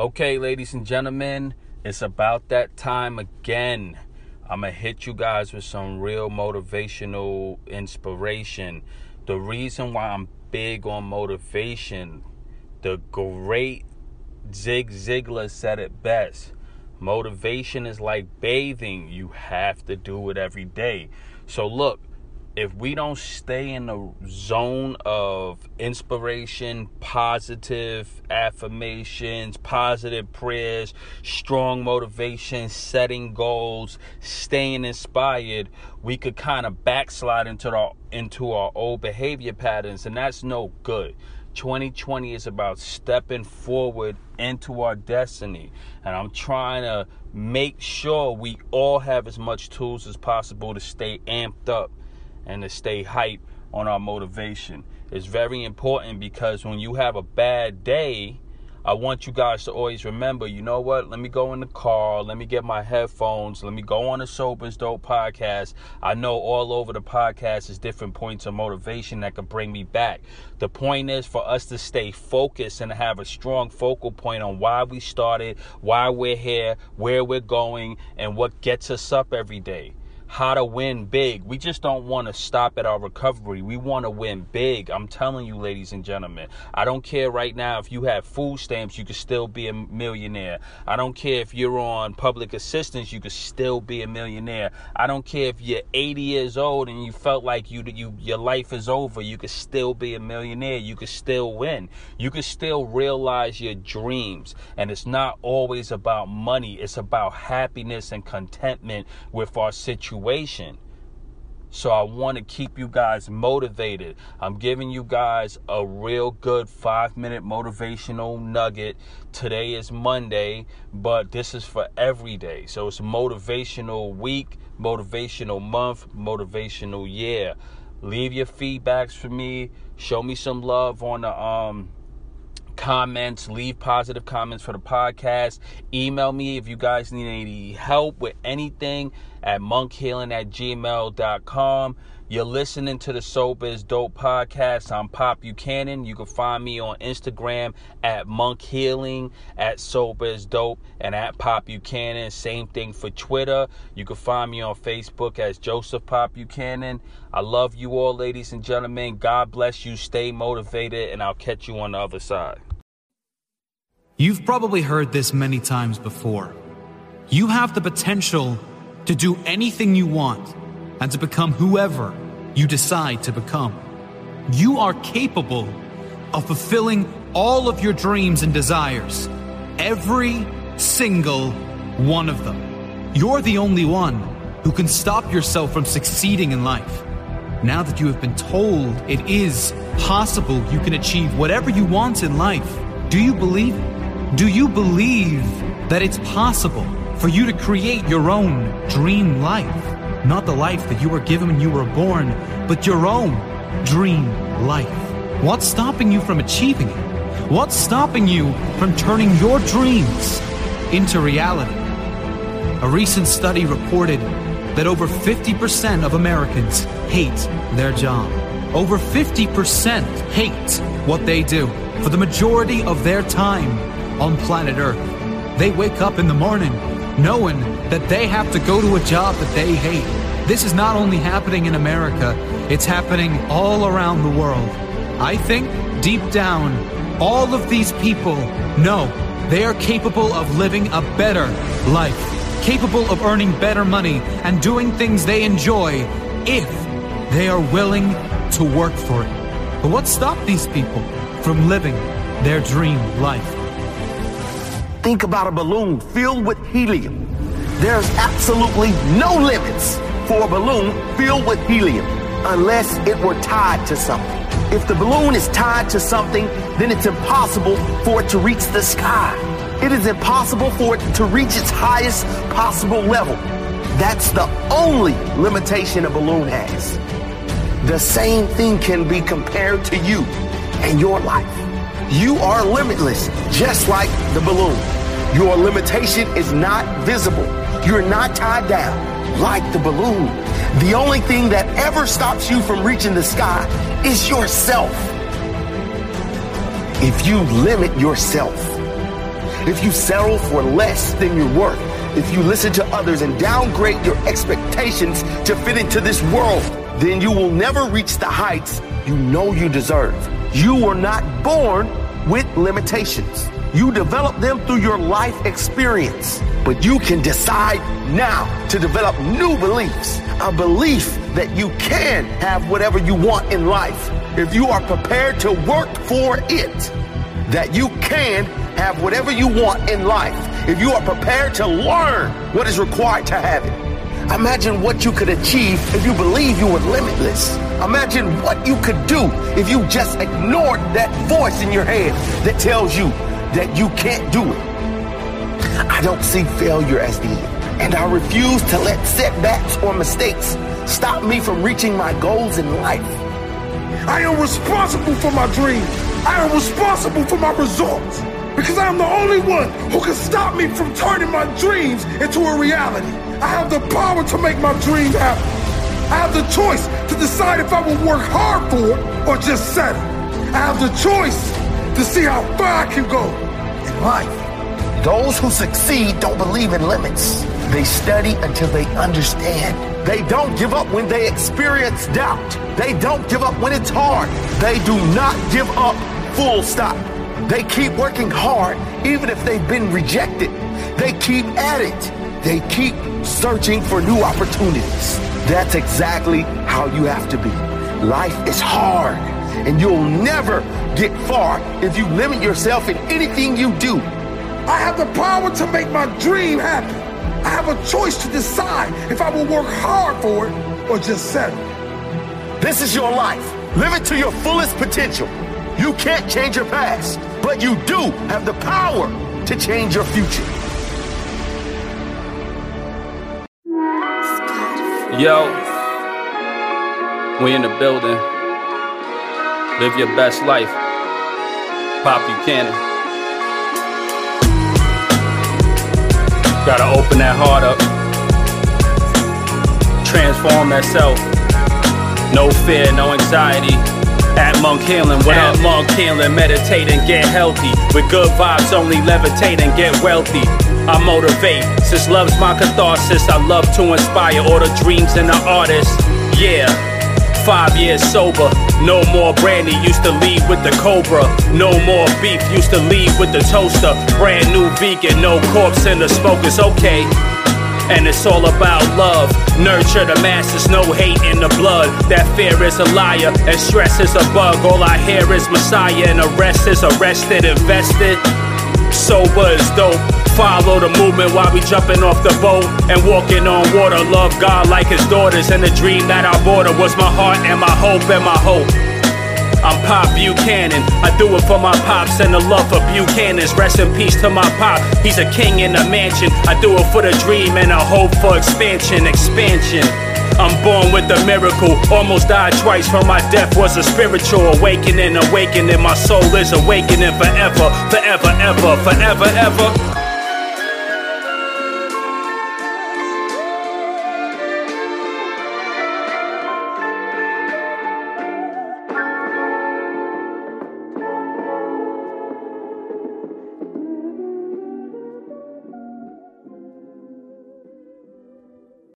Okay, ladies and gentlemen, it's about that time again. I'm going to hit you guys with some real motivational inspiration. The reason why I'm big on motivation, the great Zig Ziglar said it best. Motivation is like bathing. You have to do it every day. So, look, if we don't stay in the zone of inspiration, positive affirmations, positive prayers, strong motivation, setting goals, staying inspired, we could kind of backslide into our into our old behavior patterns and that's no good. 2020 is about stepping forward into our destiny. And I'm trying to make sure we all have as much tools as possible to stay amped up and to stay hype on our motivation. It's very important because when you have a bad day, I want you guys to always remember, you know what? Let me go in the car. Let me get my headphones. Let me go on the Sober's Dope podcast. I know all over the podcast is different points of motivation that can bring me back. The point is for us to stay focused and have a strong focal point on why we started, why we're here, where we're going, and what gets us up every day how to win big. We just don't want to stop at our recovery. We want to win big. I'm telling you, ladies and gentlemen. I don't care right now if you have food stamps, you can still be a millionaire. I don't care if you're on public assistance, you can still be a millionaire. I don't care if you're 80 years old and you felt like you you your life is over, you could still be a millionaire. You could still win. You could still realize your dreams. And it's not always about money. It's about happiness and contentment with our situation situation. So I want to keep you guys motivated. I'm giving you guys a real good five minute motivational nugget. Today is Monday, but this is for every day. So it's motivational week, motivational month, motivational year. Leave your feedbacks for me. Show me some love on the um comments, leave positive comments for the podcast. Email me if you guys need any help with anything at monkhealing at gmail.com. You're listening to the Sober is Dope podcast. I'm Pop Buchanan. You can find me on Instagram at Monk Healing, at Sober is Dope, and at Pop Buchanan. Same thing for Twitter. You can find me on Facebook as Joseph Pop Buchanan. I love you all, ladies and gentlemen. God bless you. Stay motivated, and I'll catch you on the other side. You've probably heard this many times before. You have the potential to do anything you want and to become whoever you decide to become. You are capable of fulfilling all of your dreams and desires, every single one of them. You're the only one who can stop yourself from succeeding in life. Now that you have been told it is possible you can achieve whatever you want in life, do you believe it? Do you believe that it's possible for you to create your own dream life? Not the life that you were given when you were born, but your own dream life. What's stopping you from achieving it? What's stopping you from turning your dreams into reality? A recent study reported that over 50% of Americans hate their job. Over 50% hate what they do for the majority of their time on planet Earth. They wake up in the morning knowing that they have to go to a job that they hate. This is not only happening in America, it's happening all around the world. I think deep down, all of these people know they are capable of living a better life, capable of earning better money and doing things they enjoy if they are willing to work for it. But what stopped these people from living their dream life? Think about a balloon filled with helium. There's absolutely no limits for a balloon filled with helium unless it were tied to something. If the balloon is tied to something, then it's impossible for it to reach the sky. It is impossible for it to reach its highest possible level. That's the only limitation a balloon has. The same thing can be compared to you and your life. You are limitless, just like the balloon. Your limitation is not visible. You're not tied down like the balloon. The only thing that ever stops you from reaching the sky is yourself. If you limit yourself, if you settle for less than you're worth, if you listen to others and downgrade your expectations to fit into this world, then you will never reach the heights you know you deserve. You were not born with limitations. You develop them through your life experience, but you can decide now to develop new beliefs. A belief that you can have whatever you want in life if you are prepared to work for it. That you can have whatever you want in life if you are prepared to learn what is required to have it. Imagine what you could achieve if you believe you were limitless. Imagine what you could do if you just ignored that voice in your head that tells you that you can't do it. I don't see failure as the end, and I refuse to let setbacks or mistakes stop me from reaching my goals in life. I am responsible for my dreams. I am responsible for my results because I am the only one who can stop me from turning my dreams into a reality. I have the power to make my dream happen. I have the choice to decide if I will work hard for it or just settle. I have the choice to see how far I can go in life. Those who succeed don't believe in limits. They study until they understand. They don't give up when they experience doubt. They don't give up when it's hard. They do not give up, full stop. They keep working hard even if they've been rejected. They keep at it. They keep searching for new opportunities. That's exactly how you have to be. Life is hard and you'll never get far if you limit yourself in anything you do. I have the power to make my dream happen. I have a choice to decide if I will work hard for it or just settle. This is your life. Live it to your fullest potential. You can't change your past, but you do have the power to change your future. Yo, we in the building. Live your best life. Pop Buchanan. Gotta open that heart up. Transform that self. No fear, no anxiety. At Monk Healing, what up? Monk Healing, meditate and get healthy. With good vibes, only levitate and get wealthy. I motivate, since love's my catharsis. I love to inspire all the dreams in the artist. Yeah. Five years sober, no more brandy. Used to leave with the cobra, no more beef. Used to leave with the toaster. Brand new vegan, no corpse in the smoke is okay and it's all about love. Nurture the masses, no hate in the blood. That fear is a liar, and stress is a bug. All I hear is Messiah, and the rest is arrested, invested. Sober is dope. Follow the movement while we jumping off the boat and walking on water. Love God like his daughters, and the dream that I bought her was my heart and my hope and my hope. I'm Pop Buchanan. I do it for my pops and the love for Buchanan's. Rest in peace to my pop. He's a king in a mansion. I do it for the dream and a hope for expansion, expansion. I'm born with a miracle. Almost died twice from my death. Was a spiritual awakening, awakening. My soul is awakening forever, forever, ever, forever, ever.